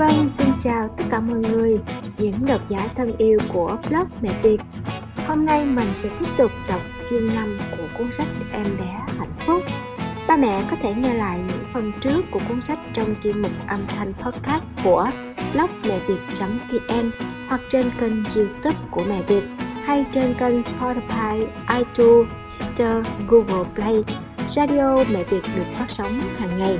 Vâng, xin chào tất cả mọi người, những độc giả thân yêu của blog Mẹ Việt. Hôm nay mình sẽ tiếp tục đọc chương 5 của cuốn sách Em bé hạnh phúc. Ba mẹ có thể nghe lại những phần trước của cuốn sách trong chuyên mục âm thanh podcast của blog mẹ việt.vn hoặc trên kênh youtube của Mẹ Việt hay trên kênh Spotify, iTunes, Stitcher, Google Play. Radio Mẹ Việt được phát sóng hàng ngày.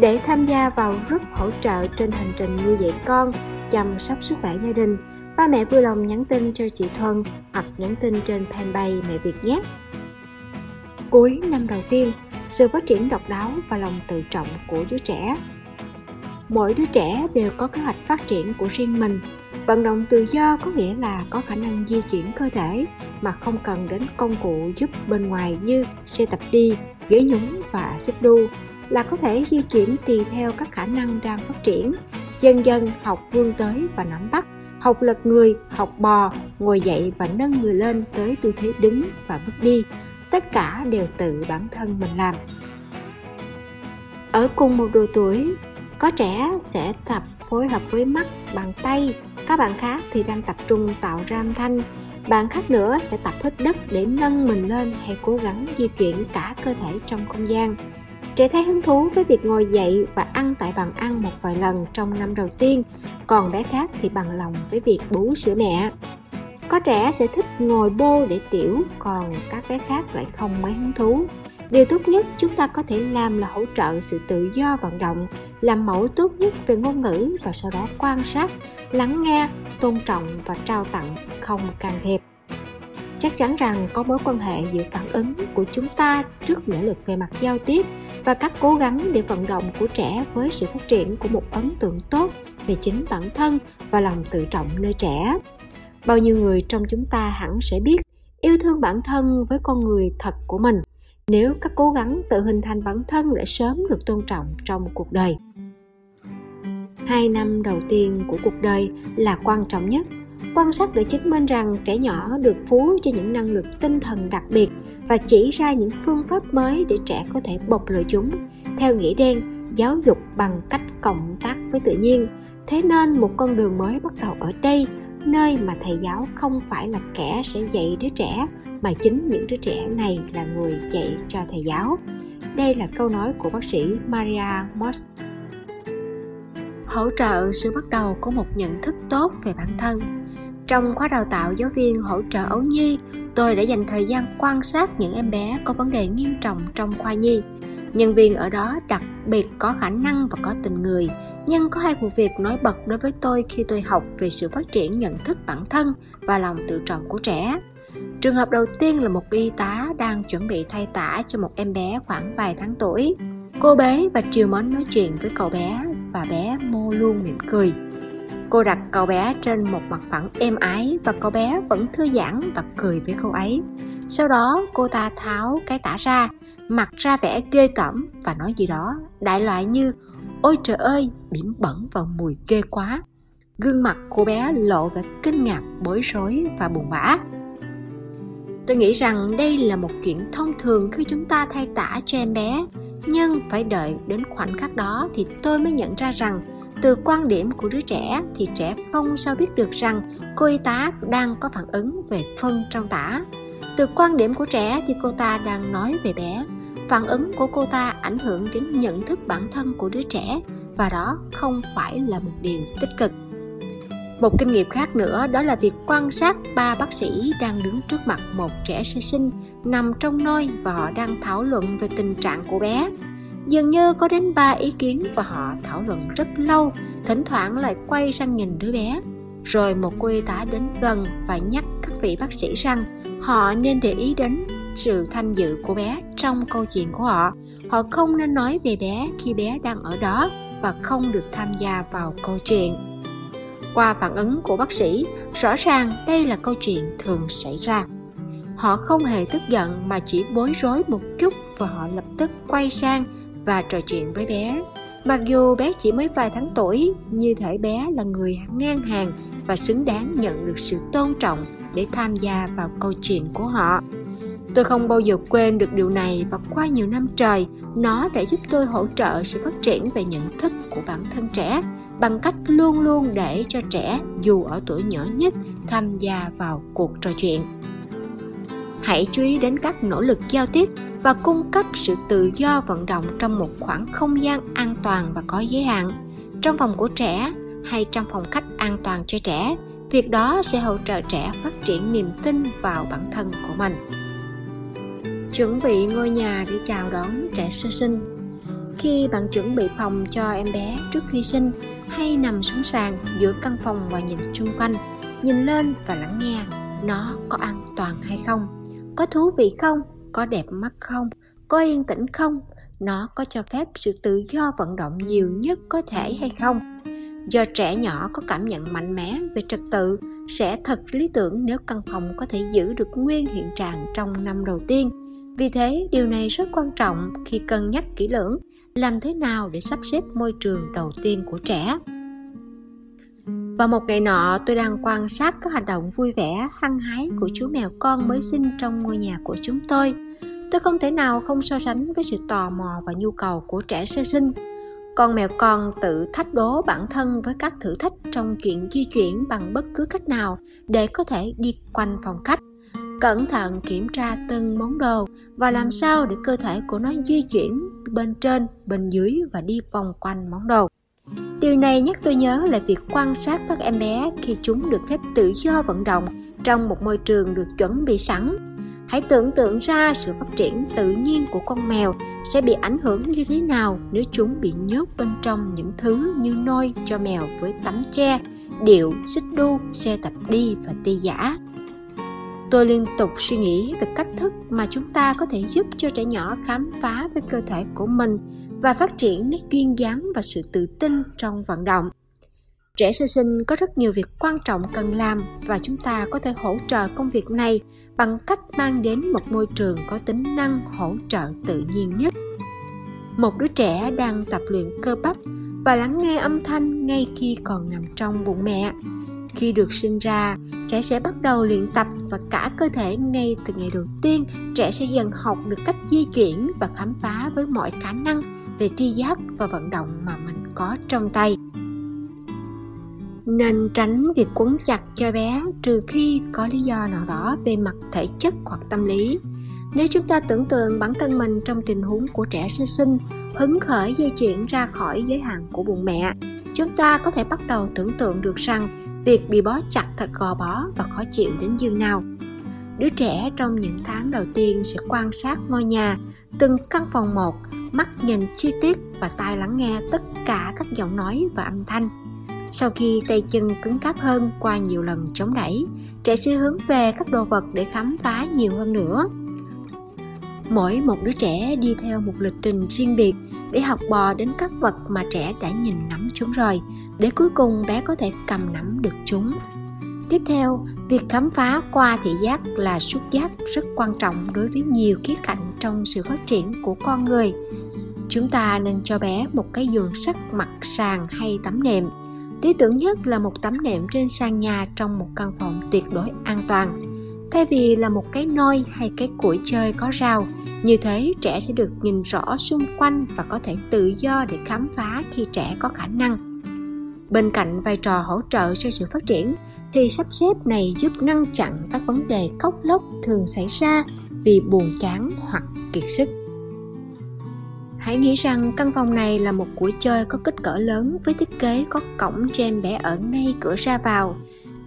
Để tham gia vào group hỗ trợ trên hành trình nuôi dạy con, chăm sóc sức khỏe gia đình, ba mẹ vui lòng nhắn tin cho chị Thuần hoặc nhắn tin trên fanpage Mẹ Việt nhé. Cuối năm đầu tiên, sự phát triển độc đáo và lòng tự trọng của đứa trẻ. Mỗi đứa trẻ đều có kế hoạch phát triển của riêng mình. Vận động tự do có nghĩa là có khả năng di chuyển cơ thể mà không cần đến công cụ giúp bên ngoài như xe tập đi, ghế nhúng và xích đu là có thể di chuyển tùy theo các khả năng đang phát triển. Dần dần học vươn tới và nắm bắt, học lật người, học bò, ngồi dậy và nâng người lên tới tư thế đứng và bước đi. Tất cả đều tự bản thân mình làm. Ở cùng một độ tuổi, có trẻ sẽ tập phối hợp với mắt bằng tay, các bạn khác thì đang tập trung tạo ra âm thanh. Bạn khác nữa sẽ tập hết đất để nâng mình lên hay cố gắng di chuyển cả cơ thể trong không gian. Trẻ thấy hứng thú với việc ngồi dậy và ăn tại bàn ăn một vài lần trong năm đầu tiên, còn bé khác thì bằng lòng với việc bú sữa mẹ. Có trẻ sẽ thích ngồi bô để tiểu, còn các bé khác lại không mấy hứng thú. Điều tốt nhất chúng ta có thể làm là hỗ trợ sự tự do vận động, làm mẫu tốt nhất về ngôn ngữ và sau đó quan sát, lắng nghe, tôn trọng và trao tặng, không can thiệp chắc chắn rằng có mối quan hệ giữa phản ứng của chúng ta trước nỗ lực về mặt giao tiếp và các cố gắng để vận động của trẻ với sự phát triển của một ấn tượng tốt về chính bản thân và lòng tự trọng nơi trẻ. Bao nhiêu người trong chúng ta hẳn sẽ biết yêu thương bản thân với con người thật của mình nếu các cố gắng tự hình thành bản thân để sớm được tôn trọng trong cuộc đời. Hai năm đầu tiên của cuộc đời là quan trọng nhất quan sát để chứng minh rằng trẻ nhỏ được phú cho những năng lực tinh thần đặc biệt và chỉ ra những phương pháp mới để trẻ có thể bộc lộ chúng. Theo nghĩa đen, giáo dục bằng cách cộng tác với tự nhiên. Thế nên một con đường mới bắt đầu ở đây, nơi mà thầy giáo không phải là kẻ sẽ dạy đứa trẻ, mà chính những đứa trẻ này là người dạy cho thầy giáo. Đây là câu nói của bác sĩ maria moss. Hỗ trợ sự bắt đầu của một nhận thức tốt về bản thân trong khóa đào tạo giáo viên hỗ trợ ấu nhi, tôi đã dành thời gian quan sát những em bé có vấn đề nghiêm trọng trong khoa nhi. Nhân viên ở đó đặc biệt có khả năng và có tình người, nhưng có hai vụ việc nổi bật đối với tôi khi tôi học về sự phát triển nhận thức bản thân và lòng tự trọng của trẻ. Trường hợp đầu tiên là một y tá đang chuẩn bị thay tả cho một em bé khoảng vài tháng tuổi. Cô bé và triều mến nói chuyện với cậu bé và bé mô luôn mỉm cười. Cô đặt cậu bé trên một mặt phẳng êm ái và cậu bé vẫn thư giãn và cười với cô ấy. Sau đó cô ta tháo cái tả ra, mặt ra vẻ ghê tởm và nói gì đó, đại loại như Ôi trời ơi, bỉm bẩn và mùi ghê quá. Gương mặt cô bé lộ vẻ kinh ngạc, bối rối và buồn bã. Tôi nghĩ rằng đây là một chuyện thông thường khi chúng ta thay tả cho em bé, nhưng phải đợi đến khoảnh khắc đó thì tôi mới nhận ra rằng từ quan điểm của đứa trẻ thì trẻ không sao biết được rằng cô y tá đang có phản ứng về phân trong tả. Từ quan điểm của trẻ thì cô ta đang nói về bé. Phản ứng của cô ta ảnh hưởng đến nhận thức bản thân của đứa trẻ và đó không phải là một điều tích cực. Một kinh nghiệm khác nữa đó là việc quan sát ba bác sĩ đang đứng trước mặt một trẻ sơ sinh nằm trong nôi và họ đang thảo luận về tình trạng của bé dường như có đến ba ý kiến và họ thảo luận rất lâu, thỉnh thoảng lại quay sang nhìn đứa bé. Rồi một cô y tá đến gần và nhắc các vị bác sĩ rằng họ nên để ý đến sự tham dự của bé trong câu chuyện của họ. Họ không nên nói về bé khi bé đang ở đó và không được tham gia vào câu chuyện. Qua phản ứng của bác sĩ, rõ ràng đây là câu chuyện thường xảy ra. Họ không hề tức giận mà chỉ bối rối một chút và họ lập tức quay sang và trò chuyện với bé. Mặc dù bé chỉ mới vài tháng tuổi, như thể bé là người ngang hàng và xứng đáng nhận được sự tôn trọng để tham gia vào câu chuyện của họ. Tôi không bao giờ quên được điều này và qua nhiều năm trời, nó đã giúp tôi hỗ trợ sự phát triển về nhận thức của bản thân trẻ bằng cách luôn luôn để cho trẻ dù ở tuổi nhỏ nhất tham gia vào cuộc trò chuyện hãy chú ý đến các nỗ lực giao tiếp và cung cấp sự tự do vận động trong một khoảng không gian an toàn và có giới hạn. Trong phòng của trẻ hay trong phòng khách an toàn cho trẻ, việc đó sẽ hỗ trợ trẻ phát triển niềm tin vào bản thân của mình. Chuẩn bị ngôi nhà để chào đón trẻ sơ sinh. Khi bạn chuẩn bị phòng cho em bé trước khi sinh hay nằm xuống sàn giữa căn phòng và nhìn chung quanh, nhìn lên và lắng nghe nó có an toàn hay không, có thú vị không có đẹp mắt không, có yên tĩnh không? Nó có cho phép sự tự do vận động nhiều nhất có thể hay không? Do trẻ nhỏ có cảm nhận mạnh mẽ về trật tự, sẽ thật lý tưởng nếu căn phòng có thể giữ được nguyên hiện trạng trong năm đầu tiên. Vì thế, điều này rất quan trọng khi cân nhắc kỹ lưỡng, làm thế nào để sắp xếp môi trường đầu tiên của trẻ. Và một ngày nọ, tôi đang quan sát các hành động vui vẻ, hăng hái của chú mèo con mới sinh trong ngôi nhà của chúng tôi tôi không thể nào không so sánh với sự tò mò và nhu cầu của trẻ sơ sinh. Con mèo con tự thách đố bản thân với các thử thách trong chuyện di chuyển bằng bất cứ cách nào để có thể đi quanh phòng khách, cẩn thận kiểm tra từng món đồ và làm sao để cơ thể của nó di chuyển bên trên, bên dưới và đi vòng quanh món đồ. Điều này nhắc tôi nhớ là việc quan sát các em bé khi chúng được phép tự do vận động trong một môi trường được chuẩn bị sẵn hãy tưởng tượng ra sự phát triển tự nhiên của con mèo sẽ bị ảnh hưởng như thế nào nếu chúng bị nhốt bên trong những thứ như nôi cho mèo với tấm tre điệu, xích đu, xe tập đi và ti giả. Tôi liên tục suy nghĩ về cách thức mà chúng ta có thể giúp cho trẻ nhỏ khám phá với cơ thể của mình và phát triển nét duyên dáng và sự tự tin trong vận động trẻ sơ sinh có rất nhiều việc quan trọng cần làm và chúng ta có thể hỗ trợ công việc này bằng cách mang đến một môi trường có tính năng hỗ trợ tự nhiên nhất. Một đứa trẻ đang tập luyện cơ bắp và lắng nghe âm thanh ngay khi còn nằm trong bụng mẹ. Khi được sinh ra, trẻ sẽ bắt đầu luyện tập và cả cơ thể ngay từ ngày đầu tiên, trẻ sẽ dần học được cách di chuyển và khám phá với mọi khả năng về tri giác và vận động mà mình có trong tay nên tránh việc quấn chặt cho bé trừ khi có lý do nào đó về mặt thể chất hoặc tâm lý. Nếu chúng ta tưởng tượng bản thân mình trong tình huống của trẻ sơ sinh, hứng khởi di chuyển ra khỏi giới hạn của bụng mẹ, chúng ta có thể bắt đầu tưởng tượng được rằng việc bị bó chặt thật gò bó và khó chịu đến dường nào. Đứa trẻ trong những tháng đầu tiên sẽ quan sát ngôi nhà, từng căn phòng một, mắt nhìn chi tiết và tai lắng nghe tất cả các giọng nói và âm thanh sau khi tay chân cứng cáp hơn qua nhiều lần chống đẩy, trẻ sẽ hướng về các đồ vật để khám phá nhiều hơn nữa. Mỗi một đứa trẻ đi theo một lịch trình riêng biệt để học bò đến các vật mà trẻ đã nhìn ngắm chúng rồi, để cuối cùng bé có thể cầm nắm được chúng. Tiếp theo, việc khám phá qua thị giác là xúc giác rất quan trọng đối với nhiều khía cạnh trong sự phát triển của con người. Chúng ta nên cho bé một cái giường sắt mặt sàn hay tấm nệm lý tưởng nhất là một tấm nệm trên sàn nhà trong một căn phòng tuyệt đối an toàn. Thay vì là một cái nôi hay cái củi chơi có rào, như thế trẻ sẽ được nhìn rõ xung quanh và có thể tự do để khám phá khi trẻ có khả năng. Bên cạnh vai trò hỗ trợ cho sự phát triển, thì sắp xếp này giúp ngăn chặn các vấn đề khóc lóc thường xảy ra vì buồn chán hoặc kiệt sức. Hãy nghĩ rằng căn phòng này là một cuộc chơi có kích cỡ lớn với thiết kế có cổng cho em bé ở ngay cửa ra vào.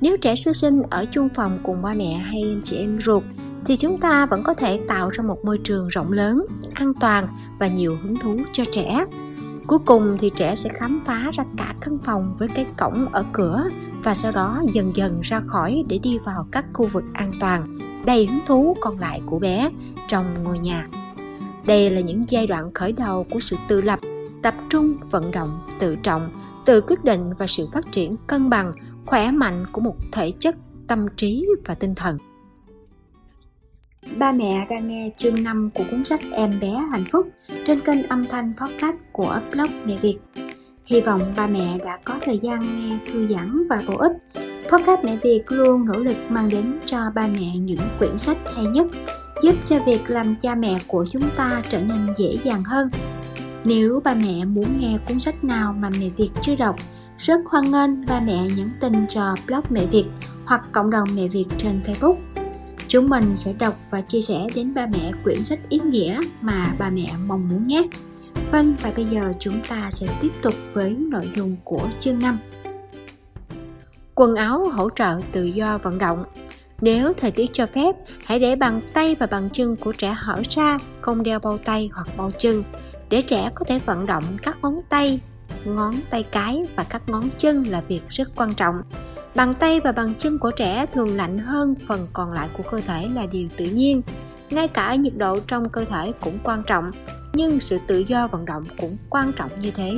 Nếu trẻ sơ sinh ở chung phòng cùng ba mẹ hay anh chị em ruột thì chúng ta vẫn có thể tạo ra một môi trường rộng lớn, an toàn và nhiều hứng thú cho trẻ. Cuối cùng thì trẻ sẽ khám phá ra cả căn phòng với cái cổng ở cửa và sau đó dần dần ra khỏi để đi vào các khu vực an toàn, đầy hứng thú còn lại của bé trong ngôi nhà. Đây là những giai đoạn khởi đầu của sự tự lập, tập trung, vận động, tự trọng, tự quyết định và sự phát triển cân bằng, khỏe mạnh của một thể chất, tâm trí và tinh thần. Ba mẹ đang nghe chương 5 của cuốn sách Em bé hạnh phúc trên kênh âm thanh podcast của blog Mẹ Việt. Hy vọng ba mẹ đã có thời gian nghe thư giãn và bổ ích. Podcast Mẹ Việt luôn nỗ lực mang đến cho ba mẹ những quyển sách hay nhất giúp cho việc làm cha mẹ của chúng ta trở nên dễ dàng hơn. Nếu ba mẹ muốn nghe cuốn sách nào mà mẹ Việt chưa đọc, rất hoan nghênh ba mẹ nhắn tin cho blog Mẹ Việt hoặc cộng đồng Mẹ Việt trên Facebook. Chúng mình sẽ đọc và chia sẻ đến ba mẹ quyển sách ý nghĩa mà ba mẹ mong muốn nhé. Vâng, và bây giờ chúng ta sẽ tiếp tục với nội dung của chương 5. Quần áo hỗ trợ tự do vận động nếu thời tiết cho phép, hãy để bàn tay và bàn chân của trẻ hở ra, không đeo bao tay hoặc bao chân, để trẻ có thể vận động các ngón tay, ngón tay cái và các ngón chân là việc rất quan trọng. Bàn tay và bàn chân của trẻ thường lạnh hơn phần còn lại của cơ thể là điều tự nhiên. Ngay cả nhiệt độ trong cơ thể cũng quan trọng, nhưng sự tự do vận động cũng quan trọng như thế.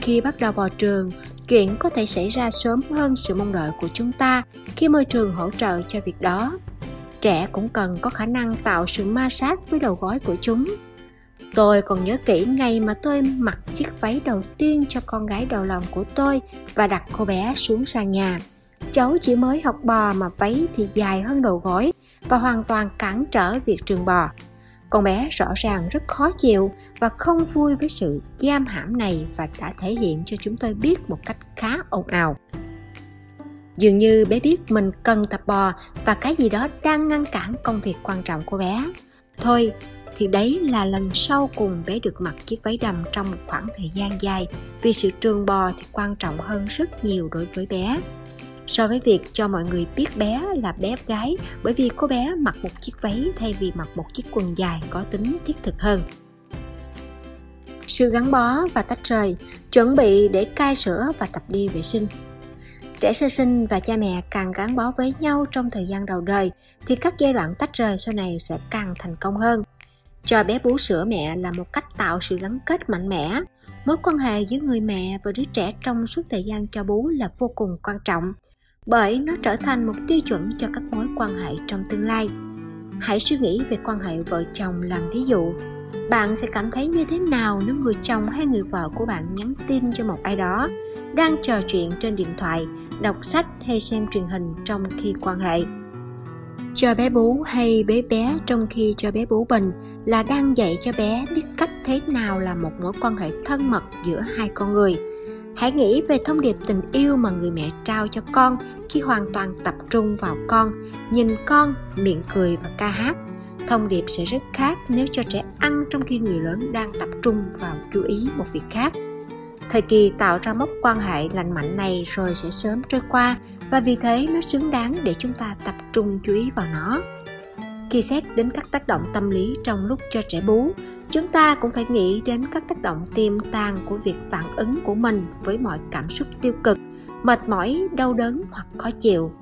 Khi bắt đầu vào trường, chuyện có thể xảy ra sớm hơn sự mong đợi của chúng ta khi môi trường hỗ trợ cho việc đó. Trẻ cũng cần có khả năng tạo sự ma sát với đầu gói của chúng. Tôi còn nhớ kỹ ngày mà tôi mặc chiếc váy đầu tiên cho con gái đầu lòng của tôi và đặt cô bé xuống sàn nhà. Cháu chỉ mới học bò mà váy thì dài hơn đầu gối và hoàn toàn cản trở việc trường bò con bé rõ ràng rất khó chịu và không vui với sự giam hãm này và đã thể hiện cho chúng tôi biết một cách khá ồn ào. Dường như bé biết mình cần tập bò và cái gì đó đang ngăn cản công việc quan trọng của bé. Thôi, thì đấy là lần sau cùng bé được mặc chiếc váy đầm trong một khoảng thời gian dài. Vì sự trường bò thì quan trọng hơn rất nhiều đối với bé so với việc cho mọi người biết bé là bé gái, bởi vì cô bé mặc một chiếc váy thay vì mặc một chiếc quần dài có tính thiết thực hơn. Sự gắn bó và tách rời, chuẩn bị để cai sữa và tập đi vệ sinh. Trẻ sơ sinh và cha mẹ càng gắn bó với nhau trong thời gian đầu đời, thì các giai đoạn tách rời sau này sẽ càng thành công hơn. Cho bé bú sữa mẹ là một cách tạo sự gắn kết mạnh mẽ. Mối quan hệ giữa người mẹ và đứa trẻ trong suốt thời gian cho bú là vô cùng quan trọng bởi nó trở thành một tiêu chuẩn cho các mối quan hệ trong tương lai. Hãy suy nghĩ về quan hệ vợ chồng làm ví dụ. Bạn sẽ cảm thấy như thế nào nếu người chồng hay người vợ của bạn nhắn tin cho một ai đó, đang trò chuyện trên điện thoại, đọc sách hay xem truyền hình trong khi quan hệ. Cho bé bú hay bé bé trong khi cho bé bú bình là đang dạy cho bé biết cách thế nào là một mối quan hệ thân mật giữa hai con người hãy nghĩ về thông điệp tình yêu mà người mẹ trao cho con khi hoàn toàn tập trung vào con. Nhìn con, miệng cười và ca hát. Thông điệp sẽ rất khác nếu cho trẻ ăn trong khi người lớn đang tập trung vào chú ý một việc khác. Thời kỳ tạo ra mốc quan hệ lành mạnh này rồi sẽ sớm trôi qua và vì thế nó xứng đáng để chúng ta tập trung chú ý vào nó khi xét đến các tác động tâm lý trong lúc cho trẻ bú, chúng ta cũng phải nghĩ đến các tác động tiềm tàng của việc phản ứng của mình với mọi cảm xúc tiêu cực, mệt mỏi, đau đớn hoặc khó chịu.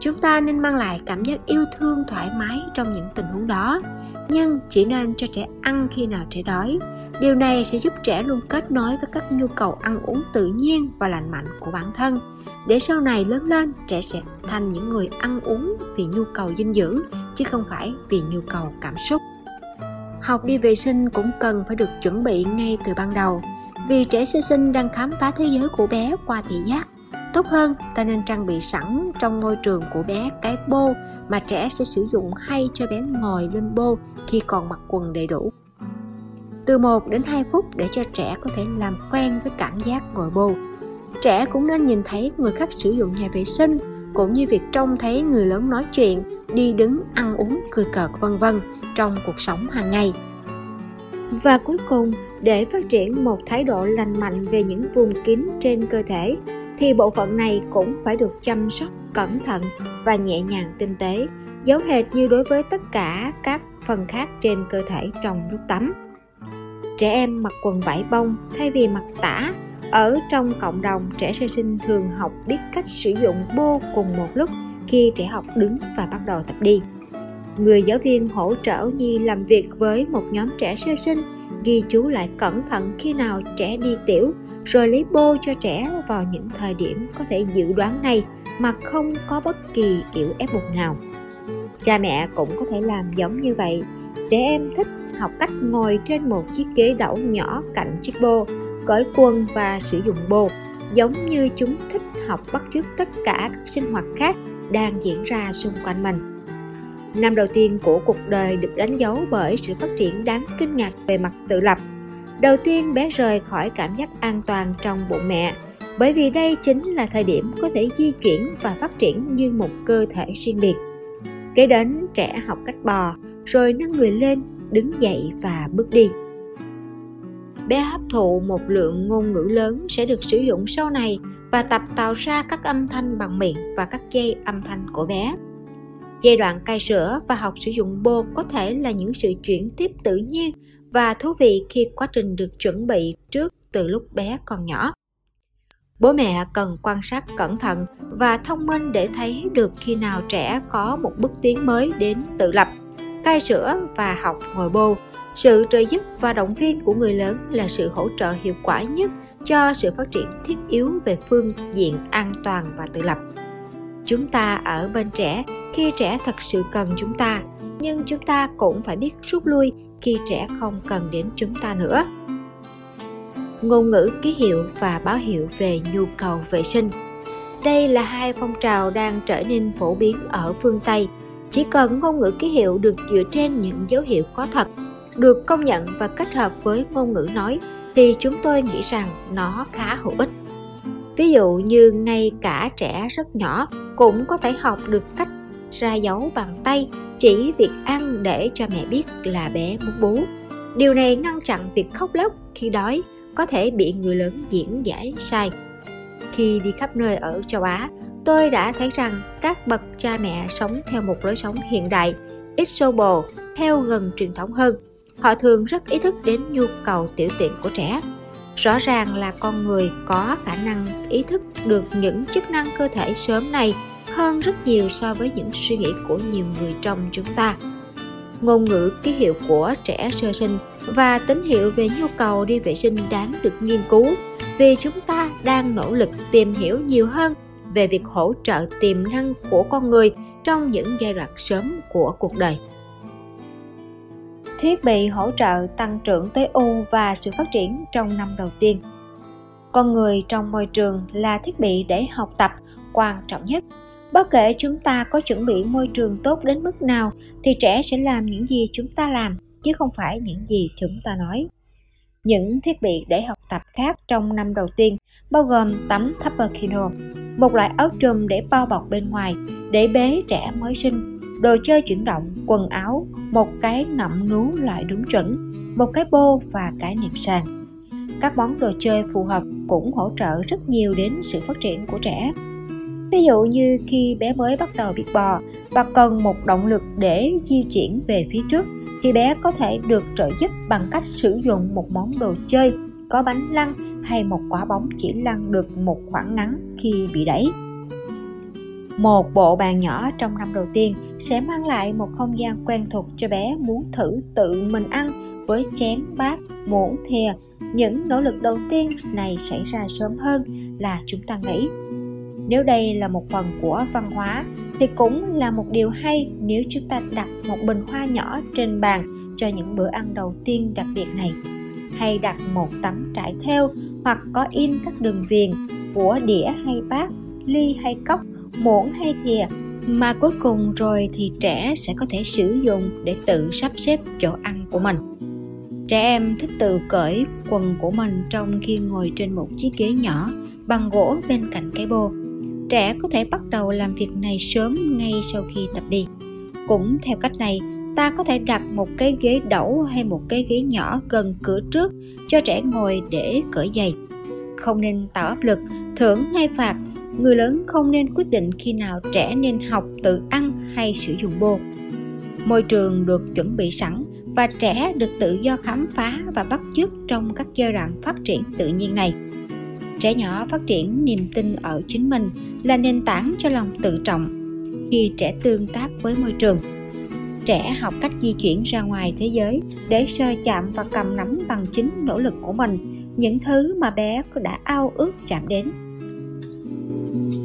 Chúng ta nên mang lại cảm giác yêu thương thoải mái trong những tình huống đó, nhưng chỉ nên cho trẻ ăn khi nào trẻ đói. Điều này sẽ giúp trẻ luôn kết nối với các nhu cầu ăn uống tự nhiên và lành mạnh của bản thân để sau này lớn lên, trẻ sẽ thành những người ăn uống vì nhu cầu dinh dưỡng, chứ không phải vì nhu cầu cảm xúc. Học đi vệ sinh cũng cần phải được chuẩn bị ngay từ ban đầu, vì trẻ sơ sinh đang khám phá thế giới của bé qua thị giác. Tốt hơn, ta nên trang bị sẵn trong ngôi trường của bé cái bô mà trẻ sẽ sử dụng hay cho bé ngồi lên bô khi còn mặc quần đầy đủ. Từ 1 đến 2 phút để cho trẻ có thể làm quen với cảm giác ngồi bô trẻ cũng nên nhìn thấy người khác sử dụng nhà vệ sinh, cũng như việc trông thấy người lớn nói chuyện, đi đứng, ăn uống, cười cợt, vân vân trong cuộc sống hàng ngày. Và cuối cùng, để phát triển một thái độ lành mạnh về những vùng kín trên cơ thể, thì bộ phận này cũng phải được chăm sóc cẩn thận và nhẹ nhàng tinh tế giống hệt như đối với tất cả các phần khác trên cơ thể trong lúc tắm. Trẻ em mặc quần vải bông thay vì mặc tả ở trong cộng đồng, trẻ sơ sinh thường học biết cách sử dụng bô cùng một lúc khi trẻ học đứng và bắt đầu tập đi. Người giáo viên hỗ trợ nhi làm việc với một nhóm trẻ sơ sinh, ghi chú lại cẩn thận khi nào trẻ đi tiểu, rồi lấy bô cho trẻ vào những thời điểm có thể dự đoán này mà không có bất kỳ kiểu ép buộc nào. Cha mẹ cũng có thể làm giống như vậy. Trẻ em thích học cách ngồi trên một chiếc ghế đẩu nhỏ cạnh chiếc bô cởi quần và sử dụng bột giống như chúng thích học bắt chước tất cả các sinh hoạt khác đang diễn ra xung quanh mình Năm đầu tiên của cuộc đời được đánh dấu bởi sự phát triển đáng kinh ngạc về mặt tự lập. Đầu tiên bé rời khỏi cảm giác an toàn trong bụng mẹ. bởi vì đây chính là thời điểm có thể di chuyển và phát triển như một cơ thể riêng biệt. Kế đến trẻ học cách bò, rồi nâng người lên, đứng dậy và bước đi. Bé hấp thụ một lượng ngôn ngữ lớn sẽ được sử dụng sau này và tập tạo ra các âm thanh bằng miệng và các dây âm thanh của bé. Giai đoạn cai sữa và học sử dụng bô có thể là những sự chuyển tiếp tự nhiên và thú vị khi quá trình được chuẩn bị trước từ lúc bé còn nhỏ. Bố mẹ cần quan sát cẩn thận và thông minh để thấy được khi nào trẻ có một bước tiến mới đến tự lập, cai sữa và học ngồi bô. Sự trợ giúp và động viên của người lớn là sự hỗ trợ hiệu quả nhất cho sự phát triển thiết yếu về phương diện an toàn và tự lập. Chúng ta ở bên trẻ khi trẻ thật sự cần chúng ta, nhưng chúng ta cũng phải biết rút lui khi trẻ không cần đến chúng ta nữa ngôn ngữ ký hiệu và báo hiệu về nhu cầu vệ sinh. Đây là hai phong trào đang trở nên phổ biến ở phương Tây. Chỉ cần ngôn ngữ ký hiệu được dựa trên những dấu hiệu có thật, được công nhận và kết hợp với ngôn ngữ nói thì chúng tôi nghĩ rằng nó khá hữu ích. Ví dụ như ngay cả trẻ rất nhỏ cũng có thể học được cách ra dấu bằng tay chỉ việc ăn để cho mẹ biết là bé muốn bú. Điều này ngăn chặn việc khóc lóc khi đói có thể bị người lớn diễn giải sai. Khi đi khắp nơi ở châu Á, tôi đã thấy rằng các bậc cha mẹ sống theo một lối sống hiện đại, ít xô bồ, theo gần truyền thống hơn. Họ thường rất ý thức đến nhu cầu tiểu tiện của trẻ. Rõ ràng là con người có khả năng ý thức được những chức năng cơ thể sớm này hơn rất nhiều so với những suy nghĩ của nhiều người trong chúng ta ngôn ngữ ký hiệu của trẻ sơ sinh và tín hiệu về nhu cầu đi vệ sinh đáng được nghiên cứu vì chúng ta đang nỗ lực tìm hiểu nhiều hơn về việc hỗ trợ tiềm năng của con người trong những giai đoạn sớm của cuộc đời. Thiết bị hỗ trợ tăng trưởng tối ưu và sự phát triển trong năm đầu tiên. Con người trong môi trường là thiết bị để học tập, quan trọng nhất. Bất kể chúng ta có chuẩn bị môi trường tốt đến mức nào, thì trẻ sẽ làm những gì chúng ta làm, chứ không phải những gì chúng ta nói. Những thiết bị để học tập khác trong năm đầu tiên bao gồm tấm Tupperkino, một loại áo trùm để bao bọc bên ngoài để bế trẻ mới sinh, đồ chơi chuyển động, quần áo, một cái nậm nú loại đúng chuẩn, một cái bô và cái niệm sàn. Các món đồ chơi phù hợp cũng hỗ trợ rất nhiều đến sự phát triển của trẻ. Ví dụ như khi bé mới bắt đầu biết bò và cần một động lực để di chuyển về phía trước thì bé có thể được trợ giúp bằng cách sử dụng một món đồ chơi có bánh lăn hay một quả bóng chỉ lăn được một khoảng ngắn khi bị đẩy. Một bộ bàn nhỏ trong năm đầu tiên sẽ mang lại một không gian quen thuộc cho bé muốn thử tự mình ăn với chén bát, muỗng thìa. Những nỗ lực đầu tiên này xảy ra sớm hơn là chúng ta nghĩ nếu đây là một phần của văn hóa thì cũng là một điều hay nếu chúng ta đặt một bình hoa nhỏ trên bàn cho những bữa ăn đầu tiên đặc biệt này hay đặt một tấm trải theo hoặc có in các đường viền của đĩa hay bát, ly hay cốc, muỗng hay thìa mà cuối cùng rồi thì trẻ sẽ có thể sử dụng để tự sắp xếp chỗ ăn của mình. Trẻ em thích tự cởi quần của mình trong khi ngồi trên một chiếc ghế nhỏ bằng gỗ bên cạnh cái bô trẻ có thể bắt đầu làm việc này sớm ngay sau khi tập đi. Cũng theo cách này ta có thể đặt một cái ghế đẩu hay một cái ghế nhỏ gần cửa trước cho trẻ ngồi để cởi giày. Không nên tạo áp lực, thưởng hay phạt. Người lớn không nên quyết định khi nào trẻ nên học tự ăn hay sử dụng bô môi trường được chuẩn bị sẵn và trẻ được tự do khám phá và bắt chước trong các giai đoạn phát triển tự nhiên này. Trẻ nhỏ phát triển niềm tin ở chính mình là nền tảng cho lòng tự trọng khi trẻ tương tác với môi trường trẻ học cách di chuyển ra ngoài thế giới, để sơ chạm và cầm nắm bằng chính nỗ lực của mình, những thứ mà bé đã ao ước chạm đến.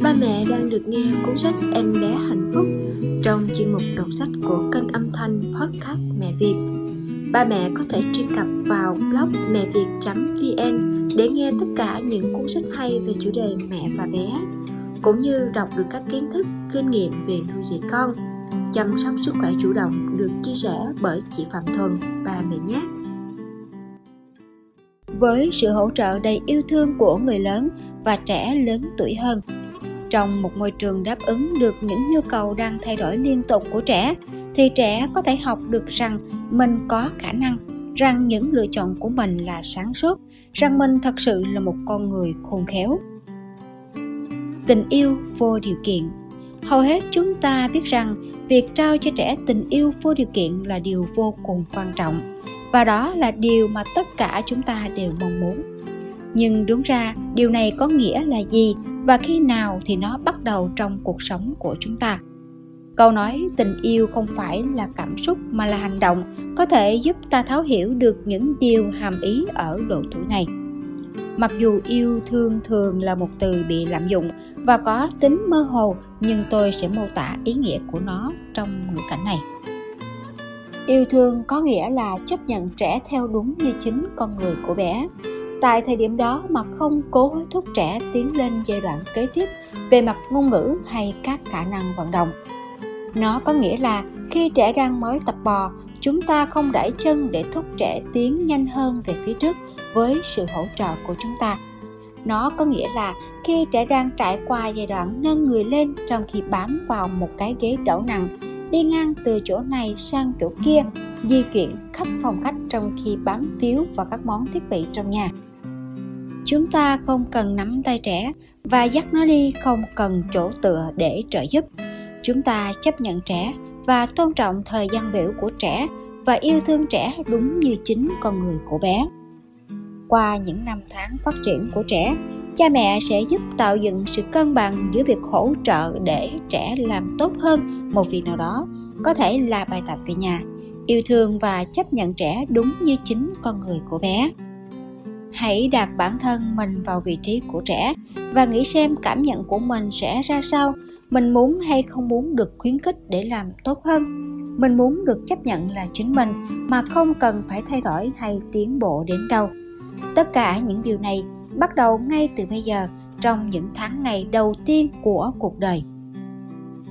Ba mẹ đang được nghe cuốn sách em bé hạnh phúc trong chuyên mục đọc sách của kênh âm thanh podcast mẹ việt. Ba mẹ có thể truy cập vào blog mẹ việt vn để nghe tất cả những cuốn sách hay về chủ đề mẹ và bé, cũng như đọc được các kiến thức, kinh nghiệm về nuôi dạy con chăm sóc sức khỏe chủ động được chia sẻ bởi chị Phạm Thuần, ba mẹ nhé. Với sự hỗ trợ đầy yêu thương của người lớn và trẻ lớn tuổi hơn, trong một môi trường đáp ứng được những nhu cầu đang thay đổi liên tục của trẻ, thì trẻ có thể học được rằng mình có khả năng, rằng những lựa chọn của mình là sáng suốt, rằng mình thật sự là một con người khôn khéo. Tình yêu vô điều kiện hầu hết chúng ta biết rằng việc trao cho trẻ tình yêu vô điều kiện là điều vô cùng quan trọng. Và đó là điều mà tất cả chúng ta đều mong muốn. Nhưng đúng ra, điều này có nghĩa là gì? Và khi nào thì nó bắt đầu trong cuộc sống của chúng ta? Câu nói tình yêu không phải là cảm xúc mà là hành động, có thể giúp ta thấu hiểu được những điều hàm ý ở độ tuổi này mặc dù yêu thương thường là một từ bị lạm dụng và có tính mơ hồ, nhưng tôi sẽ mô tả ý nghĩa của nó trong ngữ cảnh này. Yêu thương có nghĩa là chấp nhận trẻ theo đúng như chính con người của bé. Tại thời điểm đó mà không cố hối thúc trẻ tiến lên giai đoạn kế tiếp về mặt ngôn ngữ hay các khả năng vận động. Nó có nghĩa là khi trẻ đang mới tập bò chúng ta không đẩy chân để thúc trẻ tiến nhanh hơn về phía trước với sự hỗ trợ của chúng ta. Nó có nghĩa là khi trẻ đang trải qua giai đoạn nâng người lên trong khi bám vào một cái ghế đẩu nặng, đi ngang từ chỗ này sang chỗ kia, di chuyển khắp phòng khách trong khi bám víu vào các món thiết bị trong nhà. Chúng ta không cần nắm tay trẻ và dắt nó đi, không cần chỗ tựa để trợ giúp. Chúng ta chấp nhận trẻ và tôn trọng thời gian biểu của trẻ và yêu thương trẻ đúng như chính con người của bé. Qua những năm tháng phát triển của trẻ, cha mẹ sẽ giúp tạo dựng sự cân bằng giữa việc hỗ trợ để trẻ làm tốt hơn một việc nào đó, có thể là bài tập về nhà, yêu thương và chấp nhận trẻ đúng như chính con người của bé. Hãy đặt bản thân mình vào vị trí của trẻ và nghĩ xem cảm nhận của mình sẽ ra sao mình muốn hay không muốn được khuyến khích để làm tốt hơn. Mình muốn được chấp nhận là chính mình, mà không cần phải thay đổi hay tiến bộ đến đâu. Tất cả những điều này bắt đầu ngay từ bây giờ, trong những tháng ngày đầu tiên của cuộc đời.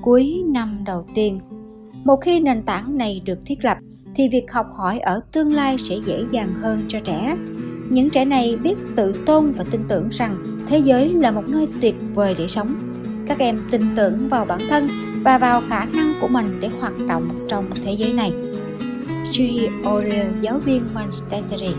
Cuối năm đầu tiên, một khi nền tảng này được thiết lập, thì việc học hỏi ở tương lai sẽ dễ dàng hơn cho trẻ. Những trẻ này biết tự tôn và tin tưởng rằng thế giới là một nơi tuyệt vời để sống các em tin tưởng vào bản thân và vào khả năng của mình để hoạt động trong thế giới này Judy O'Reilly, giáo viên Manchester.